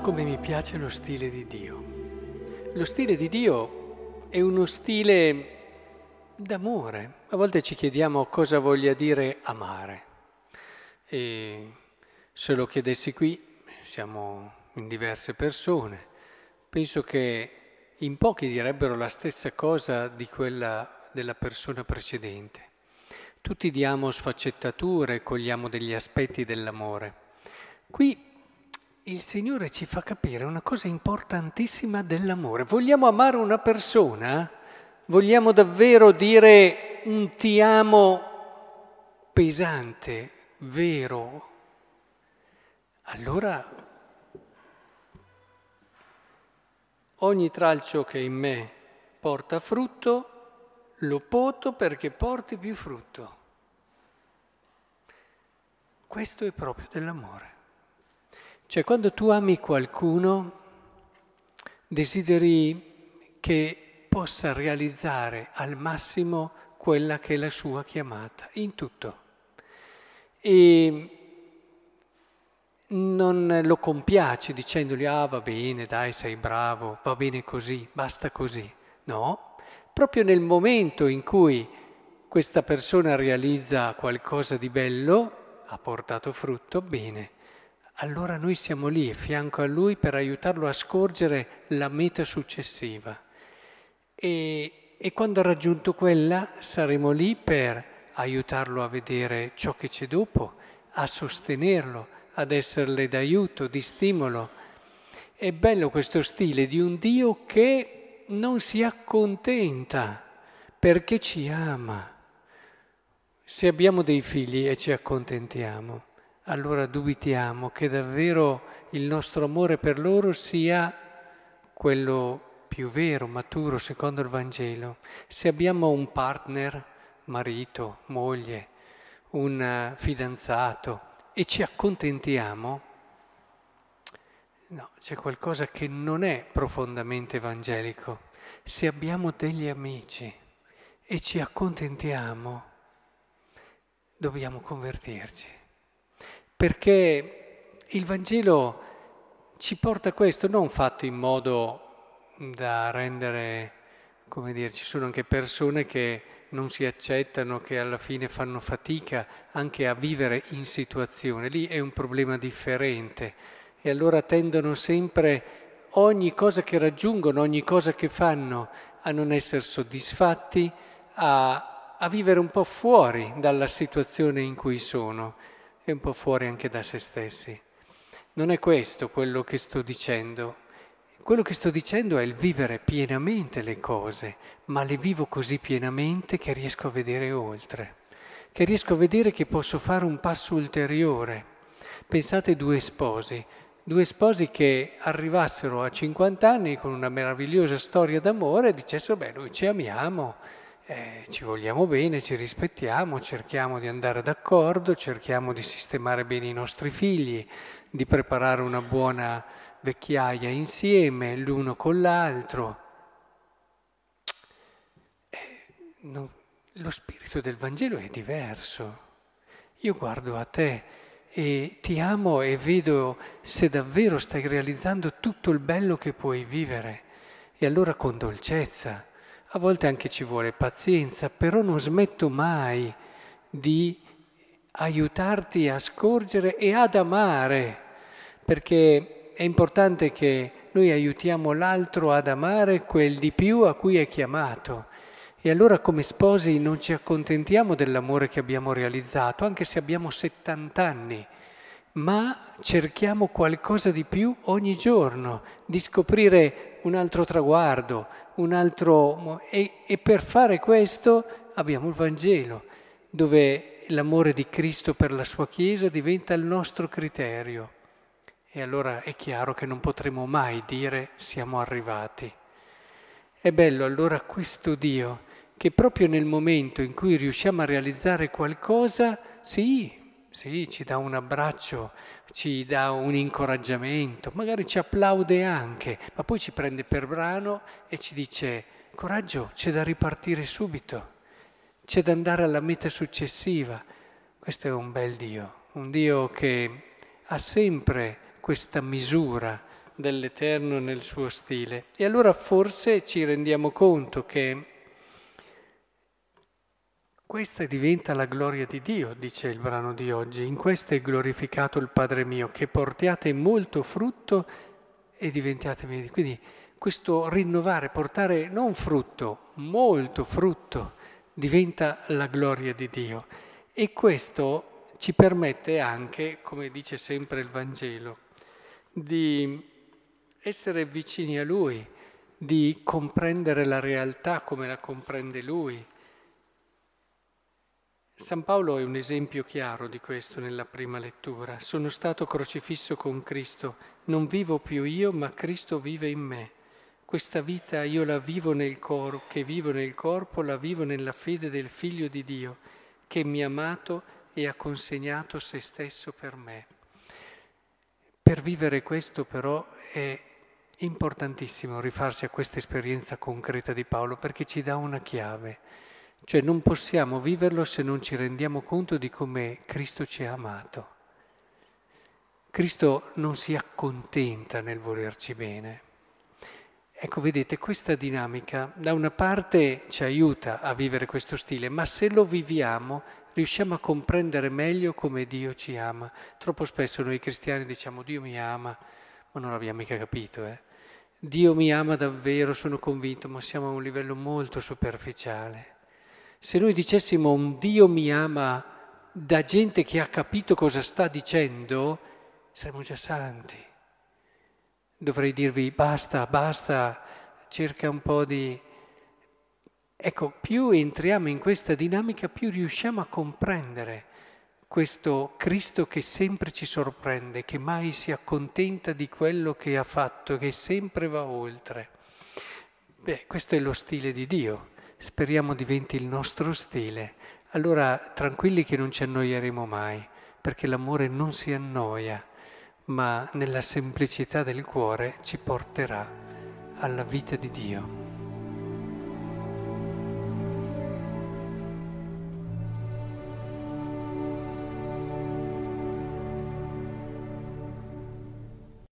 come mi piace lo stile di Dio. Lo stile di Dio è uno stile d'amore. A volte ci chiediamo cosa voglia dire amare. E se lo chiedessi qui, siamo in diverse persone, penso che in pochi direbbero la stessa cosa di quella della persona precedente. Tutti diamo sfaccettature, cogliamo degli aspetti dell'amore. Qui il Signore ci fa capire una cosa importantissima dell'amore. Vogliamo amare una persona? Vogliamo davvero dire un ti amo pesante, vero? Allora ogni tralcio che in me porta frutto lo poto perché porti più frutto. Questo è proprio dell'amore. Cioè quando tu ami qualcuno, desideri che possa realizzare al massimo quella che è la sua chiamata, in tutto. E non lo compiaci dicendogli ah va bene, dai, sei bravo, va bene così, basta così. No, proprio nel momento in cui questa persona realizza qualcosa di bello, ha portato frutto, bene allora noi siamo lì, fianco a lui, per aiutarlo a scorgere la meta successiva. E, e quando ha raggiunto quella, saremo lì per aiutarlo a vedere ciò che c'è dopo, a sostenerlo, ad esserle d'aiuto, di stimolo. È bello questo stile di un Dio che non si accontenta perché ci ama. Se abbiamo dei figli e ci accontentiamo, allora dubitiamo che davvero il nostro amore per loro sia quello più vero, maturo, secondo il Vangelo. Se abbiamo un partner, marito, moglie, un fidanzato e ci accontentiamo, no, c'è qualcosa che non è profondamente evangelico. Se abbiamo degli amici e ci accontentiamo, dobbiamo convertirci perché il Vangelo ci porta a questo, non fatto in modo da rendere, come dire, ci sono anche persone che non si accettano, che alla fine fanno fatica anche a vivere in situazione, lì è un problema differente. E allora tendono sempre ogni cosa che raggiungono, ogni cosa che fanno a non essere soddisfatti, a, a vivere un po' fuori dalla situazione in cui sono e un po' fuori anche da se stessi. Non è questo quello che sto dicendo. Quello che sto dicendo è il vivere pienamente le cose, ma le vivo così pienamente che riesco a vedere oltre, che riesco a vedere che posso fare un passo ulteriore. Pensate due sposi, due sposi che arrivassero a 50 anni con una meravigliosa storia d'amore e dicessero, beh, noi ci amiamo, eh, ci vogliamo bene, ci rispettiamo, cerchiamo di andare d'accordo, cerchiamo di sistemare bene i nostri figli, di preparare una buona vecchiaia insieme, l'uno con l'altro. Eh, non, lo spirito del Vangelo è diverso. Io guardo a te e ti amo e vedo se davvero stai realizzando tutto il bello che puoi vivere. E allora con dolcezza a volte anche ci vuole pazienza, però non smetto mai di aiutarti a scorgere e ad amare, perché è importante che noi aiutiamo l'altro ad amare quel di più a cui è chiamato. E allora come sposi non ci accontentiamo dell'amore che abbiamo realizzato, anche se abbiamo 70 anni, ma cerchiamo qualcosa di più ogni giorno, di scoprire un altro traguardo, un altro... E, e per fare questo abbiamo il Vangelo, dove l'amore di Cristo per la sua Chiesa diventa il nostro criterio. E allora è chiaro che non potremo mai dire siamo arrivati. È bello allora questo Dio che proprio nel momento in cui riusciamo a realizzare qualcosa, sì, sì, ci dà un abbraccio, ci dà un incoraggiamento, magari ci applaude anche, ma poi ci prende per brano e ci dice, coraggio, c'è da ripartire subito, c'è da andare alla meta successiva. Questo è un bel Dio, un Dio che ha sempre questa misura dell'Eterno nel suo stile. E allora forse ci rendiamo conto che questa diventa la gloria di Dio, dice il brano di oggi. In questo è glorificato il Padre mio, che portiate molto frutto e diventiate miei. Quindi questo rinnovare, portare non frutto, molto frutto, diventa la gloria di Dio. E questo ci permette anche, come dice sempre il Vangelo, di essere vicini a Lui, di comprendere la realtà come la comprende Lui San Paolo è un esempio chiaro di questo nella prima lettura. Sono stato crocifisso con Cristo, non vivo più io, ma Cristo vive in me. Questa vita io la vivo nel corpo, che vivo nel corpo, la vivo nella fede del Figlio di Dio, che mi ha amato e ha consegnato se stesso per me. Per vivere questo però è importantissimo rifarsi a questa esperienza concreta di Paolo perché ci dà una chiave cioè non possiamo viverlo se non ci rendiamo conto di come Cristo ci ha amato. Cristo non si accontenta nel volerci bene. Ecco, vedete, questa dinamica da una parte ci aiuta a vivere questo stile, ma se lo viviamo riusciamo a comprendere meglio come Dio ci ama. Troppo spesso noi cristiani diciamo Dio mi ama, ma non l'abbiamo mica capito, eh? Dio mi ama davvero, sono convinto, ma siamo a un livello molto superficiale. Se noi dicessimo un Dio mi ama da gente che ha capito cosa sta dicendo, saremmo già santi. Dovrei dirvi basta, basta, cerca un po' di... Ecco, più entriamo in questa dinamica, più riusciamo a comprendere questo Cristo che sempre ci sorprende, che mai si accontenta di quello che ha fatto, che sempre va oltre. Beh, questo è lo stile di Dio speriamo diventi il nostro stile, allora tranquilli che non ci annoieremo mai, perché l'amore non si annoia, ma nella semplicità del cuore ci porterà alla vita di Dio.